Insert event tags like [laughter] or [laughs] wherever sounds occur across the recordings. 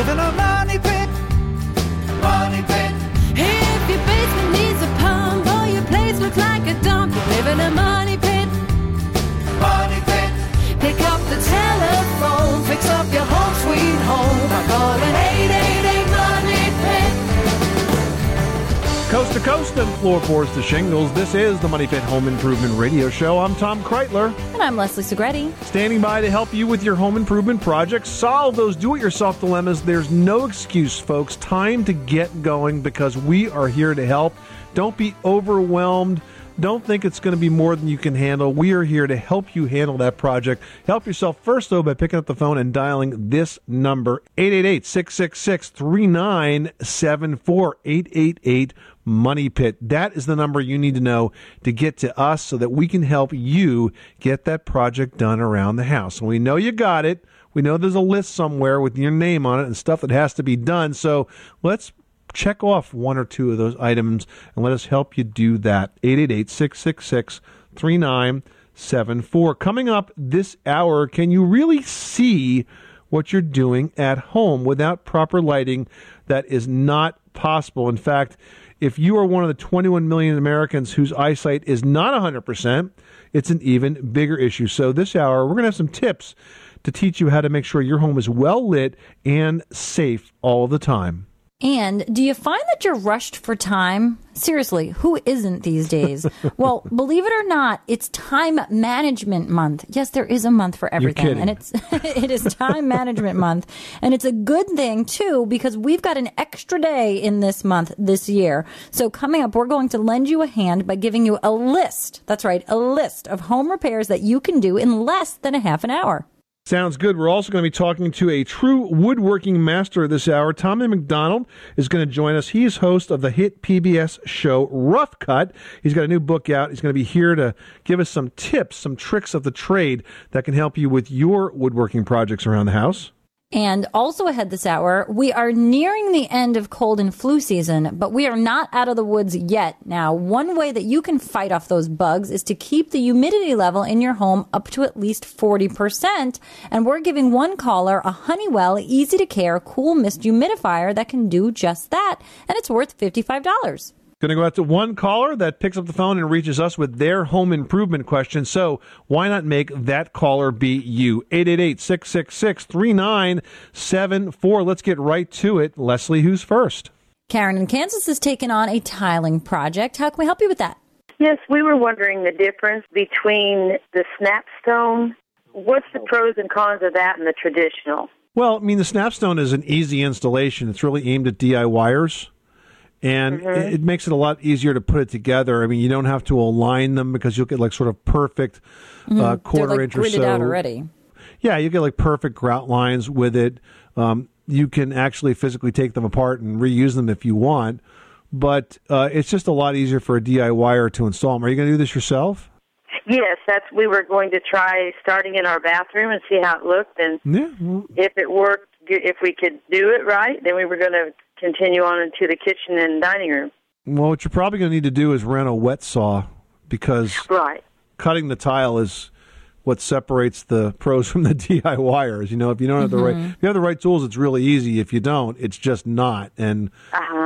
live in a to coast and floorboards to shingles. This is the Money Pit Home Improvement Radio Show. I'm Tom Kraeutler, And I'm Leslie Segrete. standing by to help you with your home improvement projects. Solve those do-it-yourself dilemmas. There's no excuse, folks. Time to get going because we are here to help. Don't be overwhelmed. Don't think it's going to be more than you can handle. We are here to help you handle that project. Help yourself first, though, by picking up the phone and dialing this number 888 666 3974 888 Money Pit. That is the number you need to know to get to us so that we can help you get that project done around the house. And we know you got it. We know there's a list somewhere with your name on it and stuff that has to be done. So let's check off one or two of those items and let us help you do that. 888 666 3974. Coming up this hour, can you really see what you're doing at home without proper lighting? That is not possible. In fact, if you are one of the 21 million Americans whose eyesight is not 100%, it's an even bigger issue. So, this hour, we're going to have some tips to teach you how to make sure your home is well lit and safe all the time. And do you find that you're rushed for time? Seriously, who isn't these days? [laughs] well, believe it or not, it's time management month. Yes, there is a month for everything. And it's [laughs] it is time management month. And it's a good thing too because we've got an extra day in this month this year. So coming up, we're going to lend you a hand by giving you a list. That's right, a list of home repairs that you can do in less than a half an hour. Sounds good. We're also going to be talking to a true woodworking master this hour. Tommy Macdonald is going to join us. He is host of the hit PBS show Rough Cut. He's got a new book out. He's going to be here to give us some tips, some tricks of the trade that can help you with your woodworking projects around the house. And also ahead this hour, we are nearing the end of cold and flu season, but we are not out of the woods yet. Now, one way that you can fight off those bugs is to keep the humidity level in your home up to at least 40%. And we're giving one caller a Honeywell easy to care cool mist humidifier that can do just that. And it's worth $55. Going to go out to one caller that picks up the phone and reaches us with their home improvement question. So why not make that caller be you? 888-666-3974. Let's get right to it. Leslie, who's first? Karen in Kansas has taken on a tiling project. How can we help you with that? Yes, we were wondering the difference between the snapstone. What's the pros and cons of that and the traditional? Well, I mean, the Snapstone is an easy installation. It's really aimed at DIYers. And it it makes it a lot easier to put it together. I mean, you don't have to align them because you'll get like sort of perfect uh, quarter like inch or so. out already. Yeah, you get like perfect grout lines with it. Um, you can actually physically take them apart and reuse them if you want, but uh, it's just a lot easier for a DIYer to install them. Are you going to do this yourself? Yes, that's we were going to try starting in our bathroom and see how it looked, and Yeah. if it worked, if we could do it right, then we were going to continue on into the kitchen and dining room. Well, what you're probably going to need to do is rent a wet saw because Right. cutting the tile is what separates the pros from the [laughs] DIYers. You know, if you don't have the right, if you have the right tools, it's really easy. If you don't, it's just not. And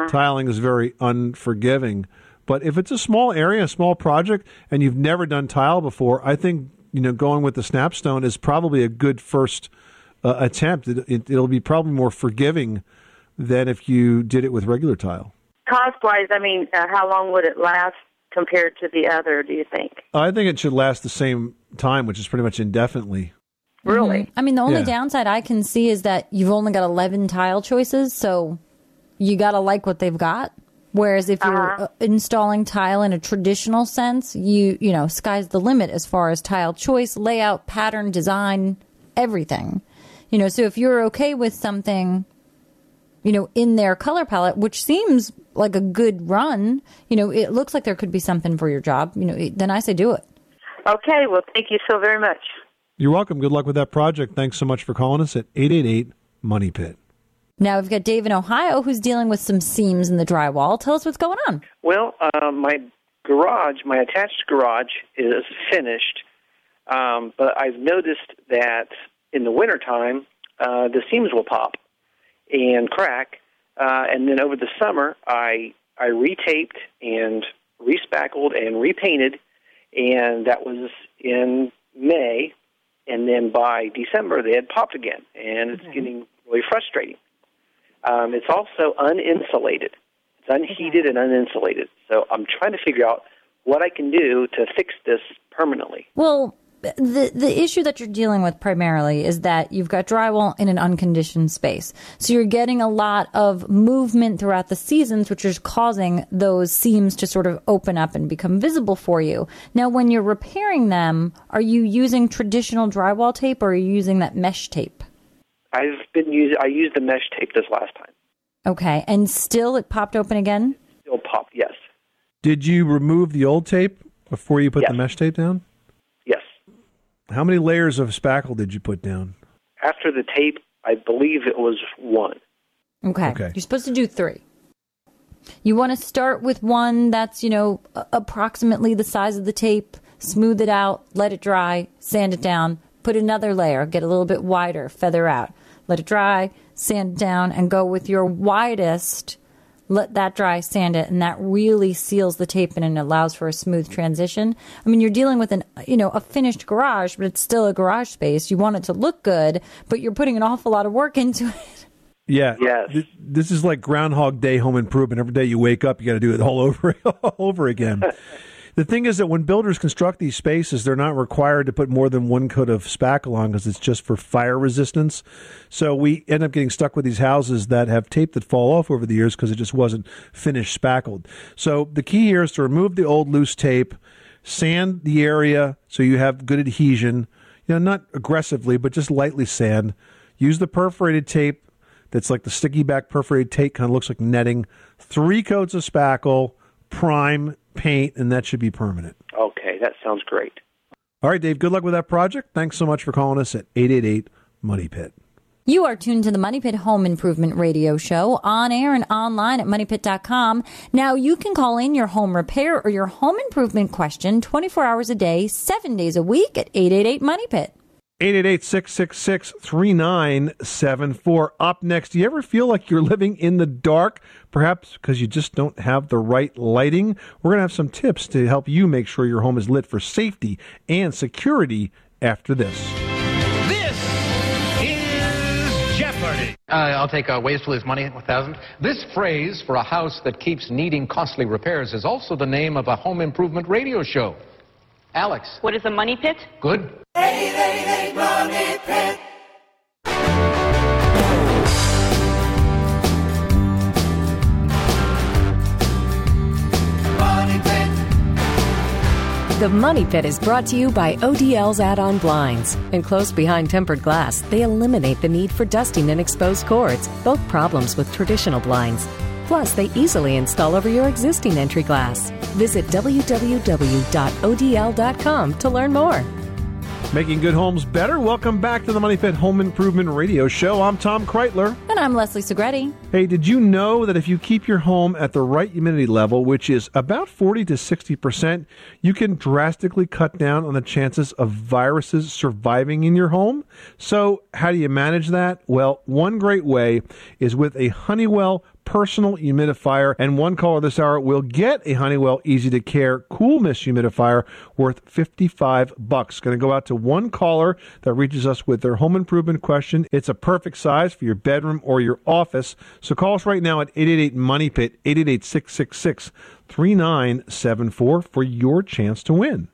tiling is very unforgiving. But if it's a small area, a small project, and you've never done tile before, I think you know going with the snapstone is probably a good first uh, attempt. It, it, it'll be probably more forgiving than if you did it with regular tile. Cost wise, I mean, uh, how long would it last compared to the other? Do you think? I think it should last the same time, which is pretty much indefinitely. Really? I mean, the only Yeah. downside I can see is that you've only got 11 tile choices, so you got to like what they've got. Whereas if you're uh, installing tile in a traditional sense, you, you know, sky's the limit as far as tile choice, layout, pattern, design, everything. You know, so if you're okay with something, you know, in their color palette, which seems like a good run, you know, it looks like there could be something for your job, you know, then I say do it. Okay. Well, thank you so very much. You're welcome. Good luck with that project. Thanks so much for calling us at 888 Money Pit. Now we've got Dave in Ohio who's dealing with some seams in the drywall. Tell us what's going on. Well, uh, my garage, my attached garage, is finished, um, but I've noticed that in the wintertime, uh, the seams will pop. And crack. Uh, and then over the summer, I I retaped and respackled and repainted, and that was in May. And then by December, they had popped again, and it's getting really frustrating. Um, it's also uninsulated. It's unheated and uninsulated. So I'm trying to figure out what I can do to fix this permanently. Well, the the issue that you're dealing with primarily is that you've got drywall in an unconditioned space. So you're getting a lot of movement throughout the seasons which is causing those seams to sort of open up and become visible for you. Now when you're repairing them, are you using traditional drywall tape or are you using that mesh tape? I've been using I used the mesh tape this last time. Okay. And still it popped open again? It still popped, yes. Did you remove the old tape before you put Yes. the mesh tape down? Yes. How many layers of spackle did you put down? After the tape, I believe it was one. Okay. Okay. You're supposed to do three. You want to start with one that's, you know, approximately the size of the tape, smooth it out, let it dry, sand it down, put another layer, get a little bit wider, feather out, let it dry, sand it down, and go with your widest, let that dry, sand it, and that really seals the tape in and allows for a smooth transition. I mean, you're dealing with an, you know, a finished garage, but it's still a garage space. You want it to look good, but you're putting an awful lot of work into it. Yeah. Yes. Th- This is like Groundhog Day home improvement. Every day you wake up, you got to do it all over, [laughs] all over again. The thing is that when builders construct these spaces, they're not required to put more than one coat of spackle on because it's just for fire resistance. So we end up getting stuck with these houses that have tape that fall off over the years because it just wasn't finished spackled. So the key here is to remove the old loose tape, sand the area so you have good adhesion. You know, not aggressively, but just lightly sand. Use the perforated tape that's like the sticky back perforated tape, kind of looks like netting. Three coats of spackle, prime, paint, and that should be permanent. Okay, that sounds great. All right, Dave, good luck with that project. Thanks so much for calling us at 888 Money Pit. You are tuned to the Money Pit Home Improvement Radio Show on air and online at moneypit.com. Now you can call in your home repair or your home improvement question 24 hours a day, 7 days a week at 888 Money Pit. 888-666-3974. Up next, do you ever feel like you're living in the dark? Perhaps because you just don't have the right lighting? We're going to have some tips to help you make sure your home is lit for safety and security after this. This is Jeopardy! Uh, I'll take uh, ways to lose money, 1000 This phrase for a house that keeps needing costly repairs is also the name of a home improvement radio show. Alex, What is a money pit? good? 888 Money Pit. Money Pit. The Money Pit is brought to you by ODL's add on blinds. Enclosed behind tempered glass, they eliminate the need for dusting and exposed cords, both problems with traditional blinds. Plus, they easily install over your existing entry glass. Visit www.odl.com to learn more. Making good homes better. Welcome back to the Money Pit Home Improvement Radio Show. I'm Tom Kraeutler. And I'm Leslie Segrete. Hey, did you know that if you keep your home at the right humidity level, which is about 40 to 60%, you can drastically cut down on the chances of viruses surviving in your home? So, how do you manage that? Well, one great way is with a Honeywell personal humidifier and one caller this hour will get a Honeywell easy to care cool mist humidifier worth 55 bucks. Going to go out to one caller that reaches us with their home improvement question. It's a perfect size for your bedroom or your office. So call us right now at 888 Money Pit 888-666-3974 for your chance to win.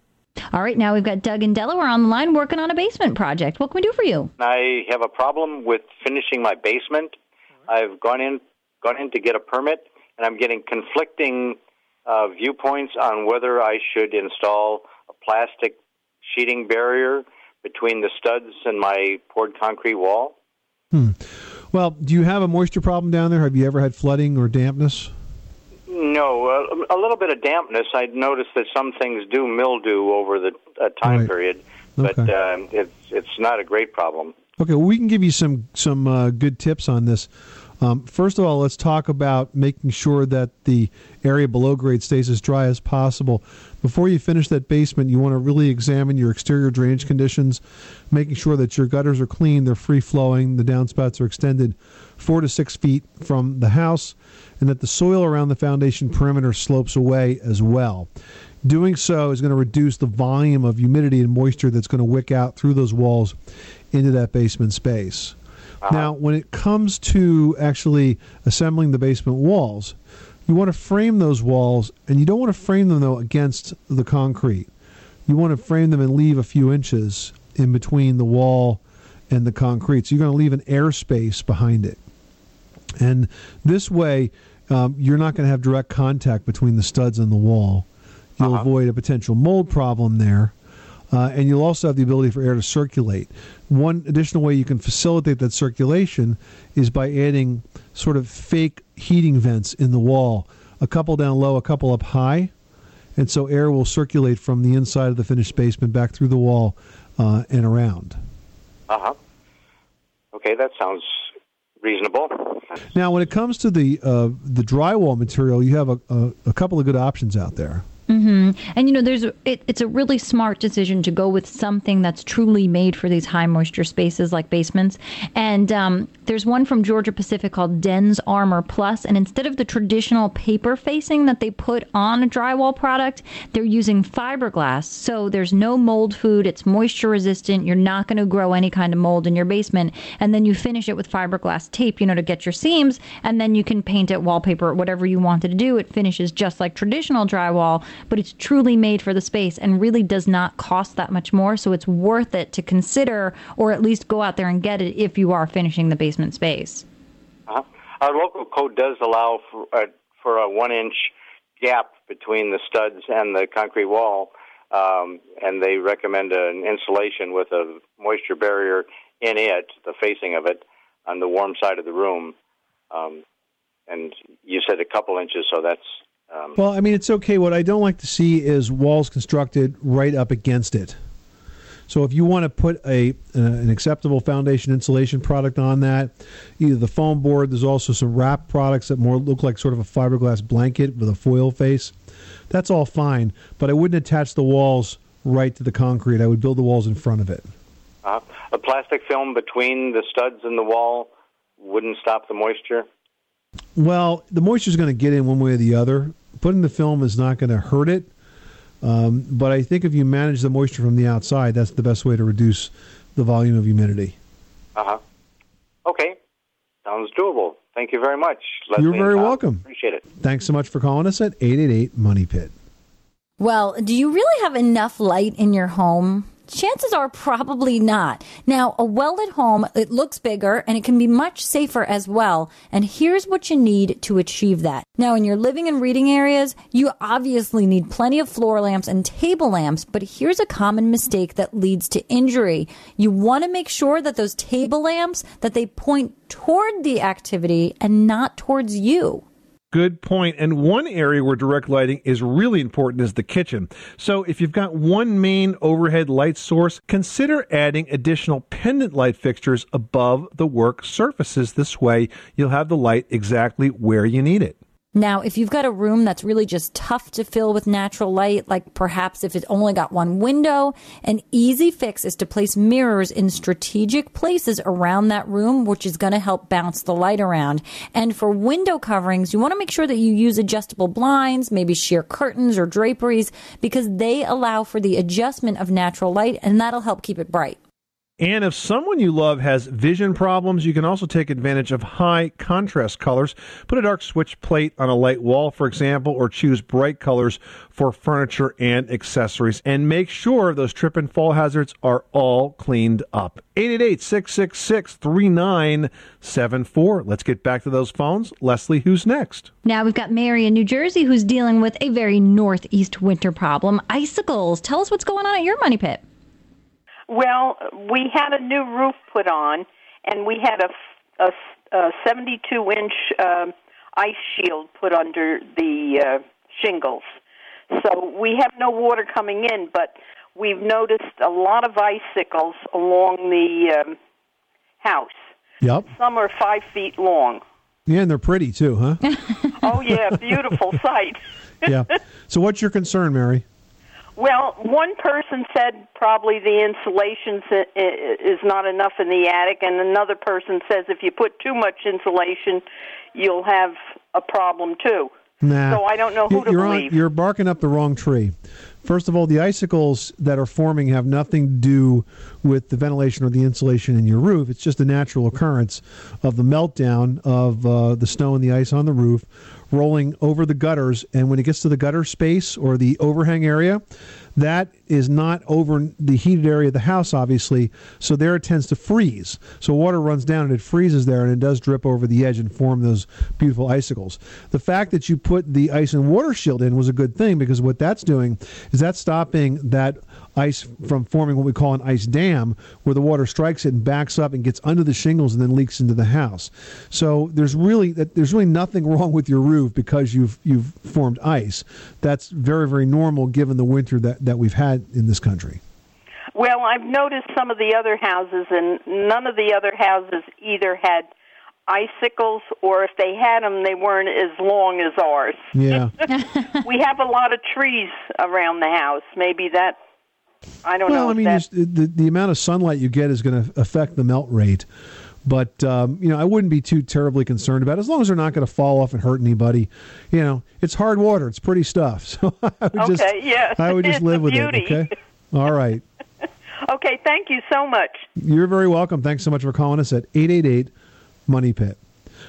All right, now we've got Doug in Delaware on the line working on a basement project. What can we do for you? I have a problem with finishing my basement. Mm-hmm. I've gone in gone in to get a permit, and I'm getting conflicting uh, viewpoints on whether I should install a plastic sheeting barrier between the studs and my poured concrete wall. Well, do you have a moisture problem down there? Have you ever had flooding or dampness? No, uh, a little bit of dampness. I noticed that some things do mildew over the uh, time Right. period, but Okay. um, it's it's not a great problem. Okay, well, we can give you some some uh, good tips on this. Um, first of all, let's talk about making sure that the area below grade stays as dry as possible. Before you finish that basement, you want to really examine your exterior drainage conditions, making sure that your gutters are clean, they're free flowing, the downspouts are extended four to six feet from the house, and that the soil around the foundation perimeter slopes away as well. Doing so is going to reduce the volume of humidity and moisture that's going to wick out through those walls into that basement space. Now, when it comes to actually assembling the basement walls, you want to frame those walls, and you don't want to frame them though against the concrete. You want to frame them and leave a few inches in between the wall and the concrete. So you're going to leave an airspace behind it, and this way, um, you're not going to have direct contact between the studs and the wall. You'll avoid a potential mold problem there. Uh, and you'll also have the ability for air to circulate. One additional way you can facilitate that circulation is by adding sort of fake heating vents in the wall, a couple down low, a couple up high, and so air will circulate from the inside of the finished basement back through the wall uh, and around. Uh huh. Okay, that sounds reasonable. Now, when it comes to the uh, the drywall material, you have a, a, a couple of good options out there. Hmm And you know, there's a, it, it's a really smart decision to go with something that's truly made for these high moisture spaces like basements. And um, there's one from Georgia Pacific called DensArmor Plus, and instead of the traditional paper facing that they put on a drywall product, they're using fiberglass. So there's no mold food. It's moisture resistant. You're not going to grow any kind of mold in your basement. And then you finish it with fiberglass tape, you know, to get your seams, and then you can paint it wallpaper, whatever you wanted to do. It finishes just like traditional drywall, but it's truly made for the space and really does not cost that much more. So it's worth it to consider, or at least go out there and get it if you are finishing the basement space. Uh-huh. Our local code does allow for a, for a one inch gap between the studs and the concrete wall, um, and they recommend an insulation with a moisture barrier in it, the facing of it, on the warm side of the room. Um, and you said a couple inches, so that's um, Well, I mean, it's okay. What I don't like to see is walls constructed right up against it. So if you want to put a uh, an acceptable foundation insulation product on that, either the foam board, there's also some wrap products that more look like sort of a fiberglass blanket with a foil face. That's all fine, but I wouldn't attach the walls right to the concrete. I would build the walls in front of it. uh, a plastic film between the studs and the wall wouldn't stop the moisture. Well, the moisture is going to get in one way or the other. Putting the film is not going to hurt it, um, but I think if you manage the moisture from the outside, that's the best way to reduce the volume of humidity. Uh huh. Okay, sounds doable. Thank you very much. You're very welcome. Appreciate it. Thanks so much for calling us at 888 Money Pit. Well, do you really have enough light in your home? Chances are probably not. Now, a well at home, it looks bigger and it can be much safer as well. And here's what you need to achieve that. Now, in your living and reading areas, you obviously need plenty of floor lamps and table lamps, but here's a common mistake that leads to injury. You want to make sure that those table lamps, that they point toward the activity and not towards you. Good point. And one area where direct lighting is really important is the kitchen. So if you've got one main overhead light source, consider adding additional pendant light fixtures above the work surfaces. This way, you'll have the light exactly where you need it. Now, if you've got a room that's really just tough to fill with natural light, like perhaps if it's only got one window, an easy fix is to place mirrors in strategic places around that room, which is going to help bounce the light around. And for window coverings, you want to make sure that you use adjustable blinds, maybe sheer curtains or draperies, because they allow for the adjustment of natural light and that'll help keep it bright. And if someone you love has vision problems, you can also take advantage of high contrast colors. Put a dark switch plate on a light wall, for example, or choose bright colors for furniture and accessories. And make sure those trip and fall hazards are all cleaned up. 888 666 3974. Let's get back to those phones. Leslie, who's next? Now we've got Mary in New Jersey who's dealing with a very northeast winter problem icicles. Tell us what's going on at your money pit. Well, we had a new roof put on, and we had a, a, a 72 inch um, ice shield put under the uh, shingles. So we have no water coming in, but we've noticed a lot of icicles along the um, house. Yep. Some are five feet long. Yeah, and they're pretty too, huh? [laughs] Oh yeah, beautiful [laughs] sight. yeah. So, what's your concern, Mary? Well, one person said probably the insulation is not enough in the attic, and another person says if you put too much insulation, you'll have a problem too. Nah. So I don't know who to you're believe. you're barking up the wrong tree. First of all, the icicles that are forming have nothing to do with the ventilation or the insulation in your roof. It's just a natural occurrence of the meltdown of uh, the snow and the ice on the roof rolling over the gutters. And when it gets to the gutter space or the overhang area, that is not over the heated area of the house, obviously. So there it tends to freeze. So water runs down and it freezes there, and it does drip over the edge and form those beautiful icicles. The fact that you put the ice and water shield in was a good thing because what that's doing is that's stopping that ice from forming what we call an ice dam, where the water strikes it and backs up and gets under the shingles and then leaks into the house. So there's really there's really nothing [laughs] wrong with your roof because you've you've formed ice. That's very very normal given the winter that that we've had in this country. Well, I've noticed some of the other houses, and none of the other houses either had icicles, or if they had them, they weren't as long as ours. Yeah. [laughs] we have a lot of trees around the house. Maybe that I don't well, know. I mean, that, the the amount of sunlight you get is going to affect the melt rate. But um, you know, I wouldn't be too terribly concerned about it as long as they're not going to fall off and hurt anybody. You know, it's hard water; it's pretty stuff. [laughs] So I would just, Okay, yes, I would just live [laughs] with beauty. it. Okay. All right. [laughs] okay, thank you so much. You're very welcome. Thanks so much for calling us at eight eight eight Money Pit.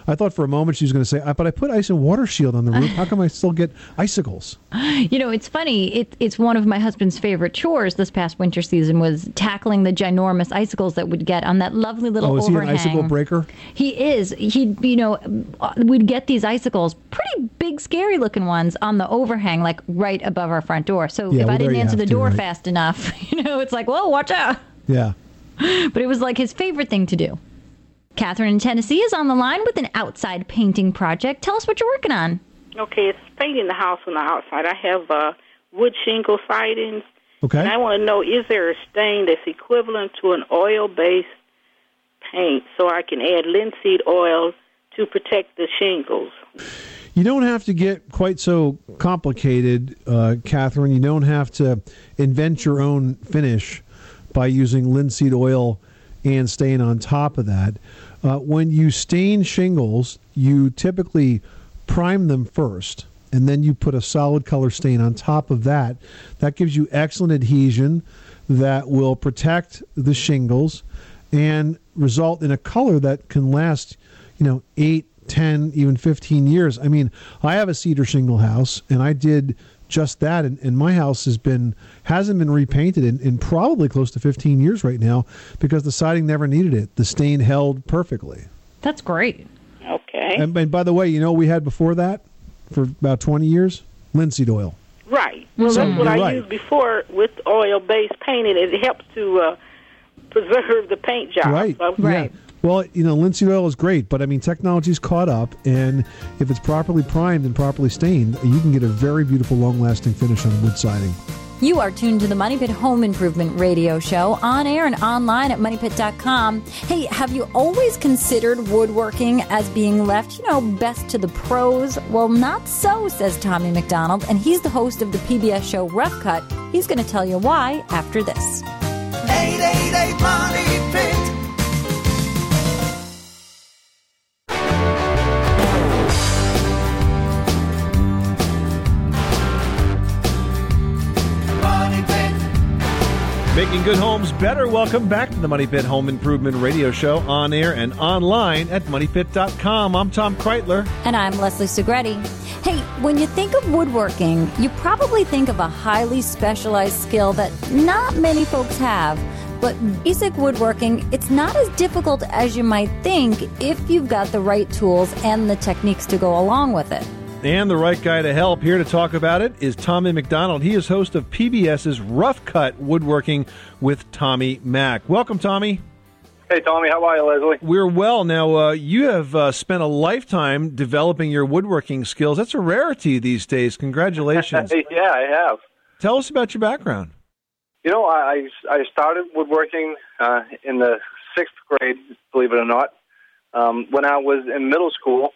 I thought for a moment she was going to say, "Uh, "But I put ice and water shield on the roof. How come I still get icicles?" [gasps] You know, it's funny. It, it's one of my husband's favorite chores this past winter season was tackling the ginormous icicles that would get on that lovely little oh, is he an icicle breaker? He is. He, you know, we'd get these icicles, pretty big, scary looking ones, on the overhang, like right above our front door. So Yeah, if well, I didn't answer the to, door right. fast enough, [laughs] you know, it's like, whoa, watch out. Yeah. [laughs] But it was like his favorite thing to do. Catherine in Tennessee is on the line with an outside painting project. Tell us what you're working on. Okay, it's painting the house on the outside. I have uh, wood shingle sidings. Okay. And I want to know is there a stain that's equivalent to an oil based paint so I can add linseed oil to protect the shingles? You don't have to get quite so complicated, uh, Catherine. You don't have to invent your own finish by using linseed oil and staying on top of that. Uh, when you stain shingles, you typically prime them first, and then you put a solid color stain on top of that. That gives you excellent adhesion that will protect the shingles and result in a color that can last, you know, eight, 10, even 15 years. I mean, I have a cedar shingle house, and I did just that, and, and my house has been hasn't been repainted in, in probably close to 15 years right now because the siding never needed it. The stain held perfectly. That's great. Okay. And, and by the way, you know what we had before that for about 20 years? Linseed oil. Right. Well, So that's what I right. used before with oil based painting. It helps to uh, preserve the paint job. Right. So- Yeah. Well, you know, linseed oil is great, but I mean, technology's caught up, and if it's properly primed and properly stained, you can get a very beautiful, long-lasting finish on wood siding. You are tuned to the Money Pit Home Improvement Radio Show on air and online at moneypit.com. Hey, have you always considered woodworking as being left, you know, best to the pros? Well, not so, says Tommy Macdonald, and he's the host of the PBS show Rough Cut. He's going to tell you why after this. 888 Money Pit. Making good homes better. Welcome back to the Money Pit Home Improvement Radio Show on air and online at moneypit.com. I'm Tom Kraeutler. And I'm Leslie Segrete. Hey, when you think of woodworking, you probably think of a highly specialized skill that not many folks have. But basic woodworking, it's not as difficult as you might think if you've got the right tools and the techniques to go along with it. And the right guy to help here to talk about it is Tommy Macdonald. He is host of PBS's Rough Cut Woodworking with Tommy Mac. Welcome, Tommy. Hey, Tommy, how are you, Leslie? We're well. Now, uh, you have uh, spent a lifetime developing your woodworking skills. That's a rarity these days. Congratulations. [laughs] yeah, I have. Tell us about your background. You know, I I started woodworking uh, in the sixth grade, believe it or not. Um, when I was in middle school,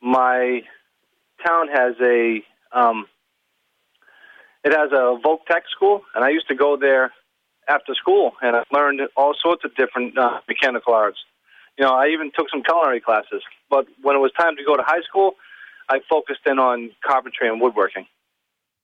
my town has a um, it has a Voc Tech school, and I used to go there after school, and I learned all sorts of different uh, mechanical arts. You know, I even took some culinary classes. But when it was time to go to high school, I focused in on carpentry and woodworking.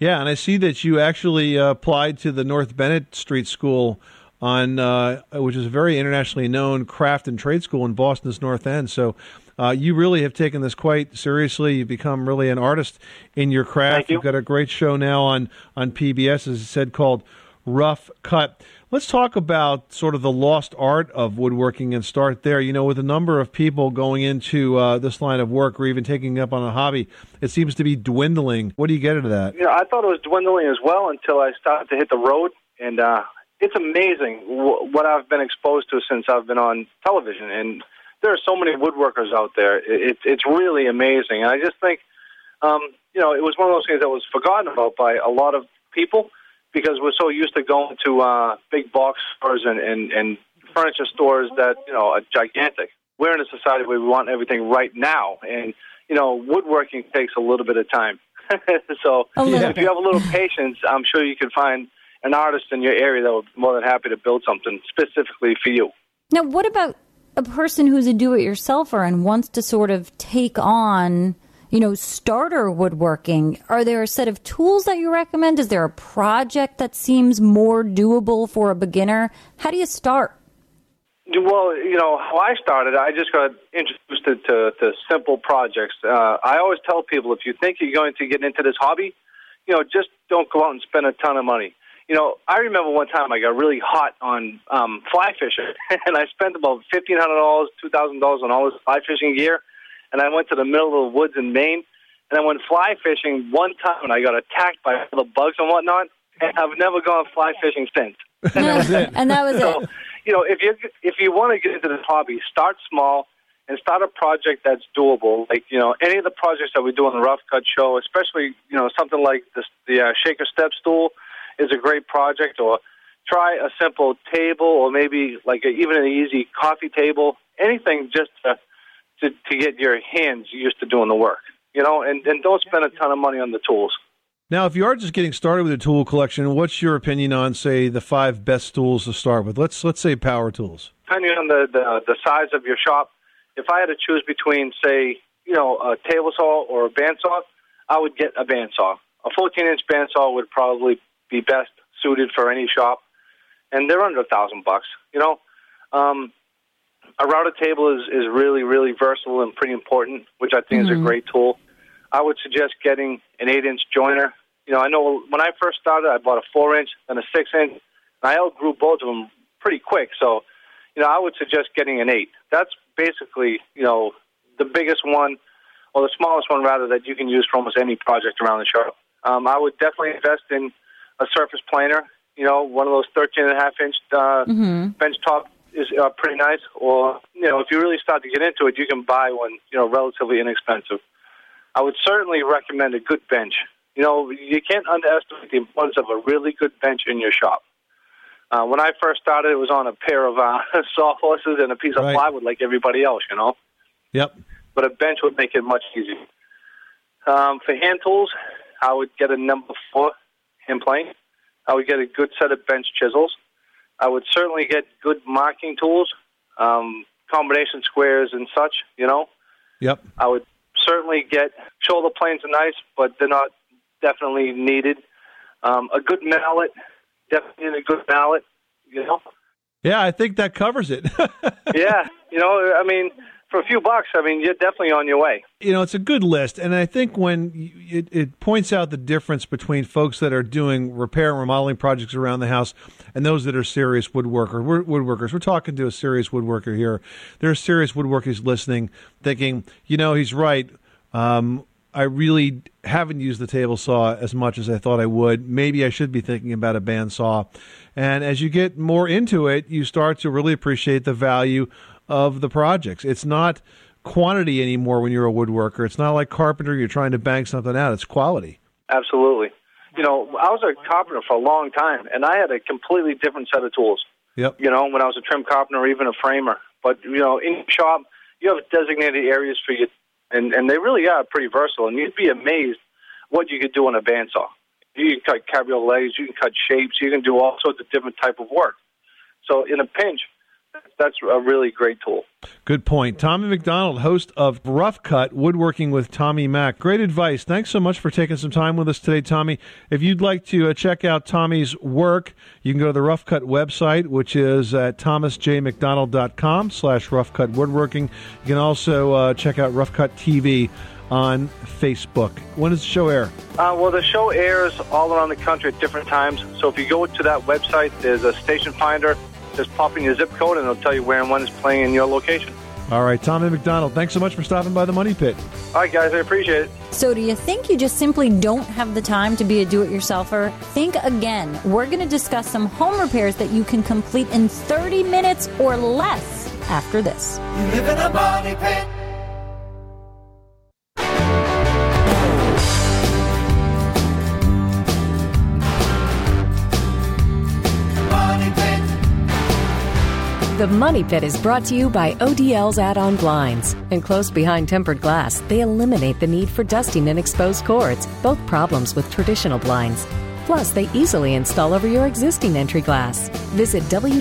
Yeah, and I see that you actually uh, applied to the North Bennett Street School on, uh, which is a very internationally known craft and trade school in Boston's North End. So uh, you really have taken this quite seriously. You've become really an artist in your craft. you. You've got a great show now on on PBS, as I said, called Rough Cut. Let's talk about sort of the lost art of woodworking and start there. You know, with a number of people going into uh, this line of work or even taking up on a hobby, it seems to be dwindling. What do you get of that? You know, I thought it was dwindling as well until I started to hit the road, and uh, it's amazing w- what I've been exposed to since I've been on television. And there are so many woodworkers out there. It, it's it's really amazing. And I just think, um, you know, it was one of those things that was forgotten about by a lot of people because we're so used to going to uh, big box stores and, and, and furniture stores that you know are gigantic. We're in a society where we want everything right now, and you know, woodworking takes a little bit of time. [laughs] so if you have a little patience, I'm sure you can find an artist in your area that would be more than happy to build something specifically for you. Now, what about a person who's a do-it-yourselfer and wants to sort of take on, you know, starter woodworking? Are there a set of tools that you recommend? Is there a project that seems more doable for a beginner? How do you start? Well, you know, how I started, I just got introduced to, to, to simple projects. Uh, I always tell people if you think you're going to get into this hobby, you know, just don't go out and spend a ton of money. You know, I remember one time I got really hot on um, fly fishing, [laughs] and I spent about fifteen hundred dollars, two thousand dollars on all this fly fishing gear, and I went to the middle of the woods in Maine, and I went fly fishing one time, and I got attacked by all the bugs and whatnot, and I've never gone fly fishing since. [laughs] and that was it. so, it. you know, if you if you want to get into this hobby, start small and start a project that's doable. Like you know, any of the projects that we do on the Rough Cut Show, especially you know something like this, the uh, shaker step stool, is a great project. Or try a simple table, or maybe like a, even an easy coffee table. Anything just to, to to get your hands used to doing the work. You know, and and don't spend a ton of money on the tools. Now, if you are just getting started with a tool collection, what's your opinion on, say, the five best tools to start with? Let's let's say power tools. depending on the, the the size of your shop, if I had to choose between, say, you know, a table saw or a bandsaw, I would get a bandsaw. A 14 inch bandsaw would probably be best suited for any shop, and they're under a thousand bucks. You know, um, a router table is is really really versatile and pretty important, which I think is a Mhm. great tool. I would suggest getting an eight inch jointer. You know, I know when I first started, I bought a four inch and a six inch, and I outgrew both of them pretty quick. So, you know, I would suggest getting an eight. That's basically, you know, the biggest one, or the smallest one rather, that you can use for almost any project around the shop. Um, I would definitely invest in a surface planer. You know, one of those 13 and a half inch uh, Mm-hmm. bench top is uh, pretty nice. Or, you know, if you really start to get into it, you can buy one, you know, relatively inexpensive. I would certainly recommend a good bench. You know, you can't underestimate the importance of a really good bench in your shop. Uh, when I first started, it was on a pair of uh, [laughs] sawhorses and a piece of Right. plywood like everybody else, you know. Yep. But a bench would make it much easier. Um, for hand tools, I would get a number four hand plane. I would get a good set of bench chisels. I would certainly get good marking tools, um, combination squares and such, you know. Yep. I would certainly get shoulder planes are nice, but they're not definitely needed. Um, a good mallet, definitely a good mallet, you know. Yeah, I think that covers it. [laughs] yeah, you know, I mean, for a few bucks, I mean, you're definitely on your way. you know, it's a good list, and I think when it, it points out the difference between folks that are doing repair and remodeling projects around the house and those that are serious woodworker woodworkers. We're talking to a serious woodworker here. There are serious woodworkers listening, thinking, you know, he's right. Um, I really haven't used the table saw as much as I thought I would. Maybe I should be thinking about a bandsaw. And as you get more into it, you start to really appreciate the value of the projects. It's not quantity anymore when you're a woodworker. It's not like carpenter, you're trying to bang something out. It's quality. Absolutely. You know, I was a carpenter for a long time, and I had a completely different set of tools. Yep. You know, when I was a trim carpenter or even a framer. But, you know, in shop, you have designated areas for you, and and they really are pretty versatile. And you'd be amazed what you could do on a bandsaw. You can cut cabriolets, you can cut shapes, you can do all sorts of different type of work. So in a pinch, that's a really great tool. Good point. Tommy Macdonald, host of Rough Cut Woodworking with Tommy Mac. Great advice. Thanks so much for taking some time with us today, Tommy. If you'd like to uh, check out Tommy's work, you can go to the Rough Cut website, which is at thomasjmacdonald.com slash Rough Cut Woodworking. You can also uh, check out Rough Cut TV on Facebook. When does the show air? Uh, well, the show airs all around the country at different times. So if you go to that website, there's a station finder. Just pop in your zip code, and it'll tell you where and when it's playing in your location. All right, Tommy Macdonald, thanks so much for stopping by the Money Pit. All right, guys, I appreciate it. So, do you think you just simply don't have the time to be a do it yourselfer? Think again. We're going to discuss some home repairs that you can complete in 30 minutes or less after this. You live in a money pit. The Money Pit is brought to you by ODL's add on blinds. Enclosed behind tempered glass, they eliminate the need for dusting and exposed cords, both problems with traditional blinds. Plus, they easily install over your existing entry glass. Visit www.odl.com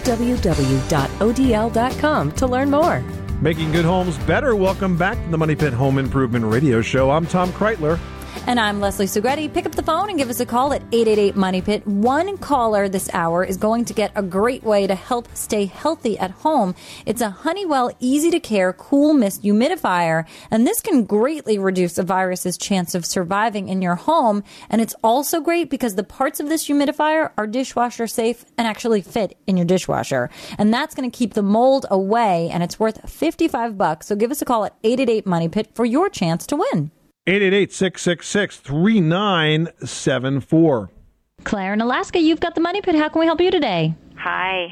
to learn more. Making good homes better. Welcome back to the Money Pit Home Improvement Radio Show. I'm Tom Kraeutler. And I'm Leslie Segrete. Pick up the phone and give us a call at 888 Money Pit. One caller this hour is going to get a great way to help stay healthy at home. It's a Honeywell easy to care cool mist humidifier, and this can greatly reduce a virus's chance of surviving in your home. And it's also great because the parts of this humidifier are dishwasher safe and actually fit in your dishwasher. And that's going to keep the mold away, and it's worth 55 bucks. So give us a call at 888 Money Pit for your chance to win. 888 666 3974. Claire in Alaska, you've got the Money Pit. How can we help you today? Hi.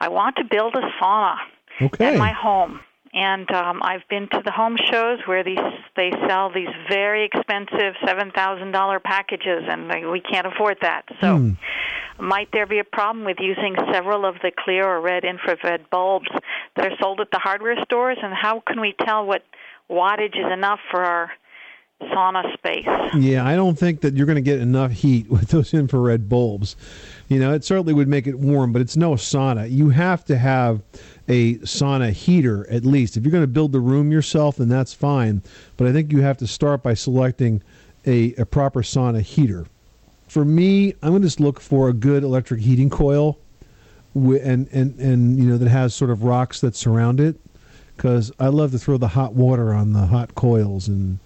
I want to build a sauna Okay. at my home. And um, I've been to the home shows where these they sell these very expensive seven thousand dollar packages, and like, we can't afford that. So, Hmm. might there be a problem with using several of the clear or red infrared bulbs that are sold at the hardware stores? And how can we tell what wattage is enough for our sauna space? Yeah, I don't think that you're going to get enough heat [laughs] with those infrared bulbs. You know, it certainly would make it warm, but it's no sauna. You have to have a sauna heater at least. If you're going to build the room yourself, then that's fine. But I think you have to start by selecting a, a proper sauna heater. For me, I'm going to just look for a good electric heating coil, and and and you know that has sort of rocks that surround it, because I love to throw the hot water on the hot coils and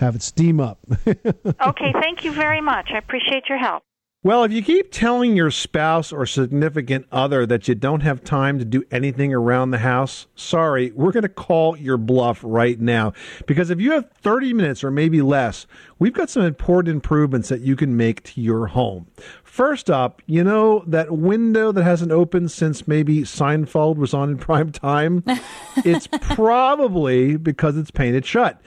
have it steam up. [laughs] okay, thank you very much. I appreciate your help. Well, if you keep telling your spouse or significant other that you don't have time to do anything around the house, sorry, we're going to call your bluff right now. Because if you have 30 minutes or maybe less, we've got some important improvements that you can make to your home. First up, you know that window that hasn't opened since maybe Seinfeld was on in prime time? [laughs] it's probably because it's painted shut.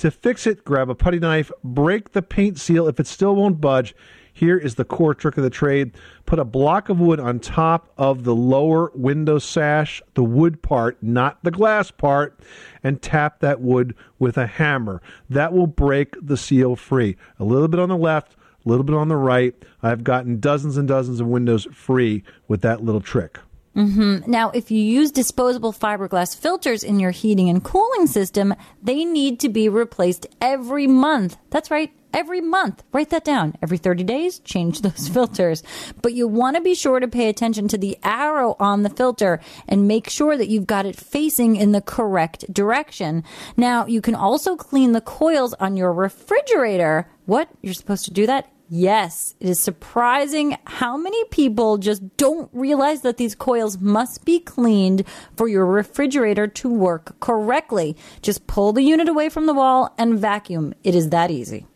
To fix it, grab a putty knife, break the paint seal if it still won't budge. Here is the core trick of the trade. Put a block of wood on top of the lower window sash, the wood part, not the glass part, and tap that wood with a hammer. That will break the seal free. A little bit on the left, a little bit on the right. I've gotten dozens and dozens of windows free with that little trick. Hmm Now, if you use disposable fiberglass filters in your heating and cooling system, they need to be replaced every month. That's right. Every month. Write that down. Every 30 days, change [laughs] those filters. But you want to be sure to pay attention to the arrow on the filter and make sure that you've got it facing in the correct direction. Now, you can also clean the coils on your refrigerator. What? You're supposed to do that? Yes, it is surprising how many people just don't realize that these coils must be cleaned for your refrigerator to work correctly. Just pull the unit away from the wall and vacuum. It is that easy.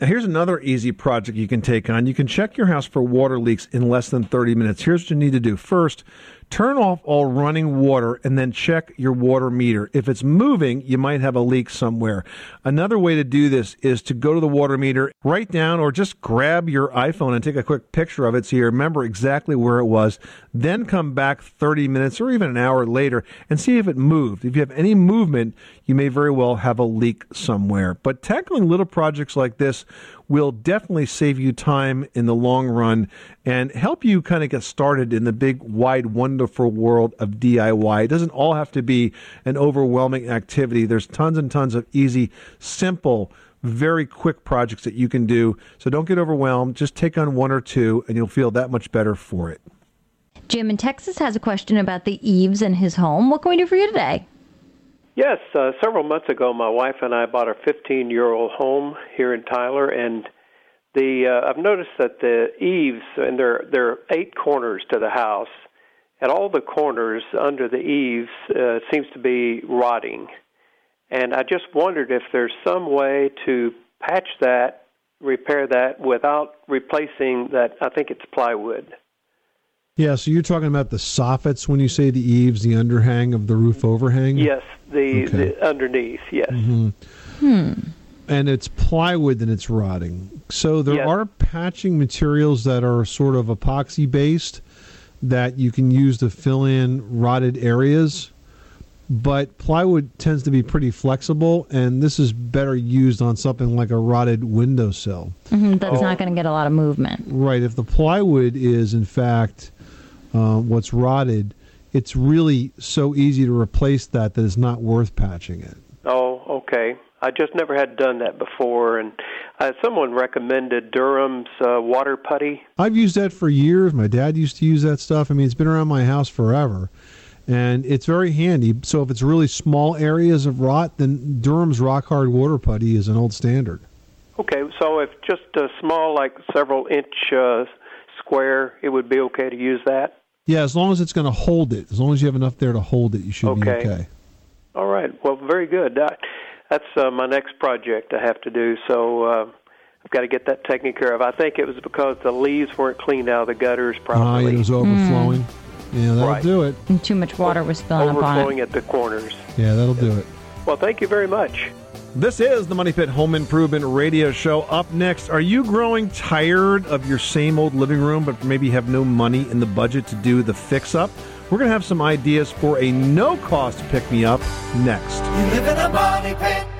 Now, here's another easy project you can take on. You can check your house for water leaks in less than 30 minutes. Here's what you need to do. First, Turn off all running water and then check your water meter. If it's moving, you might have a leak somewhere. Another way to do this is to go to the water meter, write down or just grab your iPhone and take a quick picture of it so you remember exactly where it was. Then come back 30 minutes or even an hour later and see if it moved. If you have any movement, you may very well have a leak somewhere. But tackling little projects like this will definitely save you time in the long run and help you kind of get started in the big, wide, wonderful world of DIY. It doesn't all have to be an overwhelming activity. There's tons and tons of easy, simple, very quick projects that you can do. So don't get overwhelmed. Just take on one or two and you'll feel that much better for it. Jim in Texas has a question about the eaves in his home. What can we do for you today? Yes, uh, several months ago, my wife and I bought a 15-year-old home here in Tyler, and the uh, I've noticed that the eaves and there there are eight corners to the house, and all the corners under the eaves uh, seems to be rotting, and I just wondered if there's some way to patch that, repair that without replacing that. I think it's plywood. Yeah, so you're talking about the soffits when you say the eaves, the underhang of the roof overhang? Yes, the, Okay. the underneath. Yes. hmm Hmm. And it's plywood and it's rotting. So there Yes. are patching materials that are sort of epoxy based that you can use to fill in rotted areas. But plywood tends to be pretty flexible, and this is better used on something like a rotted windowsill. hmm That's not going to get a lot of movement. Right. If the plywood is, in fact, uh, what's rotted, it's really so easy to replace that that it's not worth patching it. Oh, okay. I just never had done that before, and uh, someone recommended Durham's uh, water putty. I've used that for years. My dad used to use that stuff. I mean, it's been around my house forever. And it's very handy. So if it's really small areas of rot, then Durham's Rock Hard Water Putty is an old standard. Okay, so if just a small, like several inch uh, square, it would be okay to use that. Yeah, as long as it's going to hold it. As long as you have enough there to hold it, you should be Okay. okay. All right. Well, very good. That, that's uh, my next project I have to do. So uh, I've got to get that taken care of. I think it was because the leaves weren't cleaned out of the gutters Ah, properly. it was overflowing. Yeah, that'll Right. do it. And too much water was spilling up on overflowing at the corners. Yeah, that'll do it. Well, thank you very much. This is the Money Pit Home Improvement Radio Show. Up next, are you growing tired of your same old living room, but maybe have no money in the budget to do the fix up? We're going to have some ideas for a no cost pick me up next. You live in a money pit.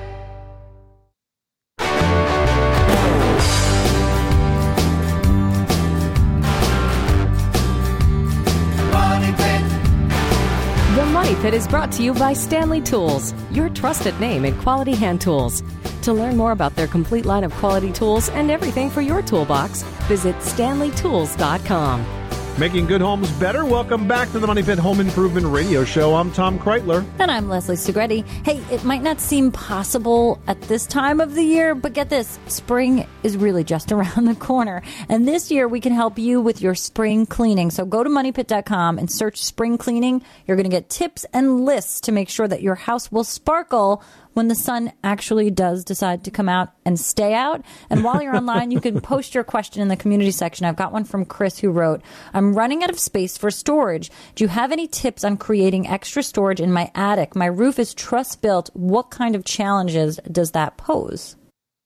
Pit is brought to you by Stanley Tools, your trusted name in quality hand tools. To learn more about their complete line of quality tools and everything for your toolbox, visit stanleytools.com. Making good homes better. Welcome back to the Money Pit Home Improvement Radio Show. I'm Tom Kraeutler. And I'm Leslie Segrete. Hey, it might not seem possible at this time of the year, but get this spring is really just [laughs] around the corner. And this year we can help you with your spring cleaning. So go to moneypit.com and search spring cleaning. You're going to get tips and lists to make sure that your house will sparkle when the sun actually does decide to come out and stay out. And while you're online, you can [laughs] post your question in the community section. I've got one from Chris who wrote, I'm running out of space for storage. Do you have any tips on creating extra storage in my attic? My roof is truss built. What kind of challenges does that pose?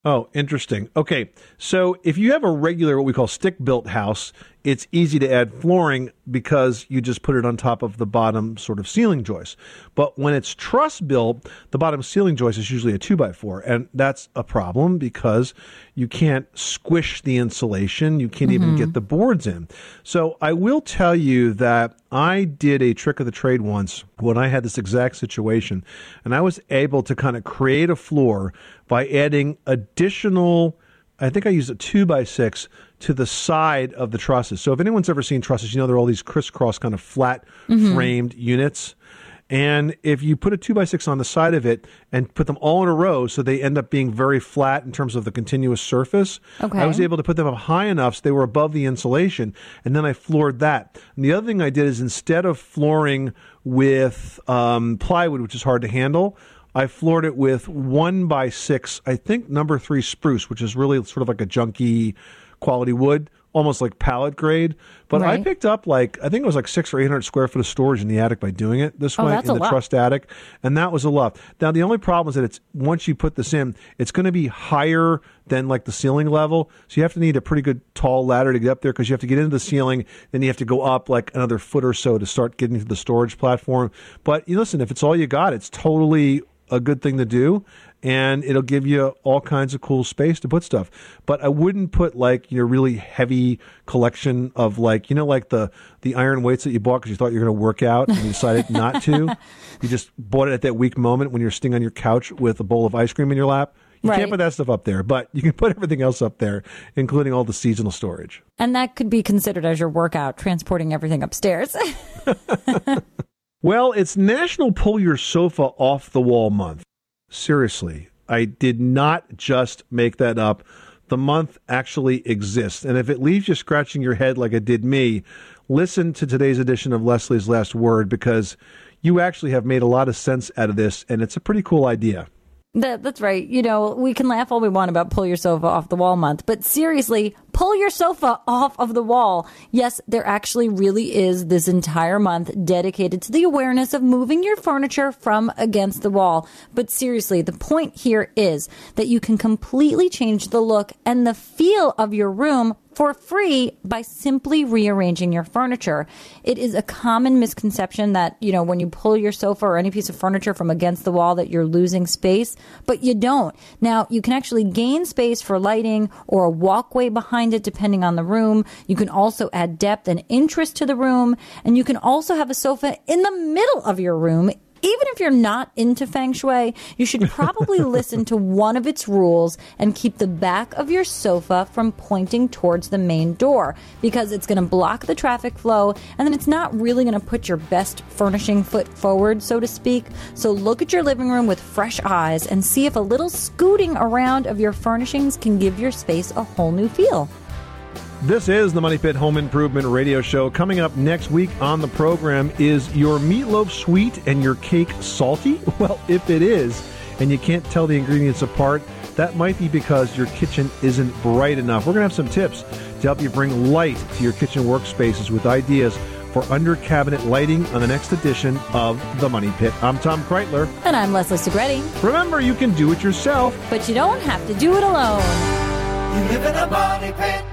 Oh, interesting. Okay. So if you have a regular, what we call stick built house, it's easy to add flooring because you just put it on top of the bottom sort of ceiling joist. But when it's truss built, the bottom ceiling joist is usually a two by four. And that's a problem because you can't squish the insulation. You can't even Mhm. get the boards in. So I will tell you that I did a trick of the trade once when I had this exact situation, and I was able to kind of create a floor by adding additional. I think I used a two by six to the side of the trusses. So if anyone's ever seen trusses, you know they're all these crisscross kind of flat Mhm. framed units. And if you put a two by six on the side of it and put them all in a row, so they end up being very flat in terms of the continuous surface, Okay. I was able to put them up high enough so they were above the insulation, and then I floored that. And the other thing I did is instead of flooring with um, plywood, which is hard to handle, I floored it with one by six, I think number three spruce, which is really sort of like a junky quality wood, almost like pallet grade. But I picked up like I think it was like six or eight hundred square foot of storage in the attic by doing it this Oh, way in the lot. truss attic, and that was a lot. Now the only problem is that it's once you put this in, it's going to be higher than like the ceiling level, so you have to need a pretty good tall ladder to get up there because you have to get into the ceiling, then you have to go up like another foot or so to start getting to the storage platform. But you listen, if it's all you got, it's totally a good thing to do and it'll give you all kinds of cool space to put stuff. But I wouldn't put like your really heavy collection of like you know like the the iron weights that you bought because you thought you were going to work out and you decided [laughs] not to. You just bought it at that weak moment when you're sitting on your couch with a bowl of ice cream in your lap. You Right. can't put that stuff up there, but you can put everything else up there, including all the seasonal storage. And that could be considered as your workout, transporting everything upstairs. [laughs] [laughs] Well, it's National Pull Your Sofa Off the Wall Month. Seriously, I did not just make that up. The month actually exists. And if it leaves you scratching your head like it did me, listen to today's edition of Leslie's Last Word because you actually have made a lot of sense out of this, and it's a pretty cool idea. That, that's right. You know, we can laugh all we want about pull your sofa off the wall month, but seriously, pull your sofa off of the wall. Yes, there actually really is this entire month dedicated to the awareness of moving your furniture from against the wall. But seriously, the point here is that you can completely change the look and the feel of your room for free by simply rearranging your furniture. It is a common misconception that, you know, when you pull your sofa or any piece of furniture from against the wall that you're losing space, but you don't. Now, you can actually gain space for lighting or a walkway behind it depending on the room. You can also add depth and interest to the room, and you can also have a sofa in the middle of your room even if you're not into feng shui, you should probably [laughs] listen to one of its rules and keep the back of your sofa from pointing towards the main door because it's going to block the traffic flow and then it's not really going to put your best furnishing foot forward, so to speak. So look at your living room with fresh eyes and see if a little scooting around of your furnishings can give your space a whole new feel. This is the Money Pit Home Improvement Radio Show. Coming up next week on the program is your meatloaf sweet and your cake salty? [laughs] Well, if it is, and you can't tell the ingredients apart, that might be because your kitchen isn't bright enough. We're going to have some tips to help you bring light to your kitchen workspaces with ideas for under cabinet lighting on the next edition of The Money Pit. I'm Tom Kraeutler. And I'm Leslie Segrete. Remember, you can do it yourself. But you don't have to do it alone. You live in a money pit.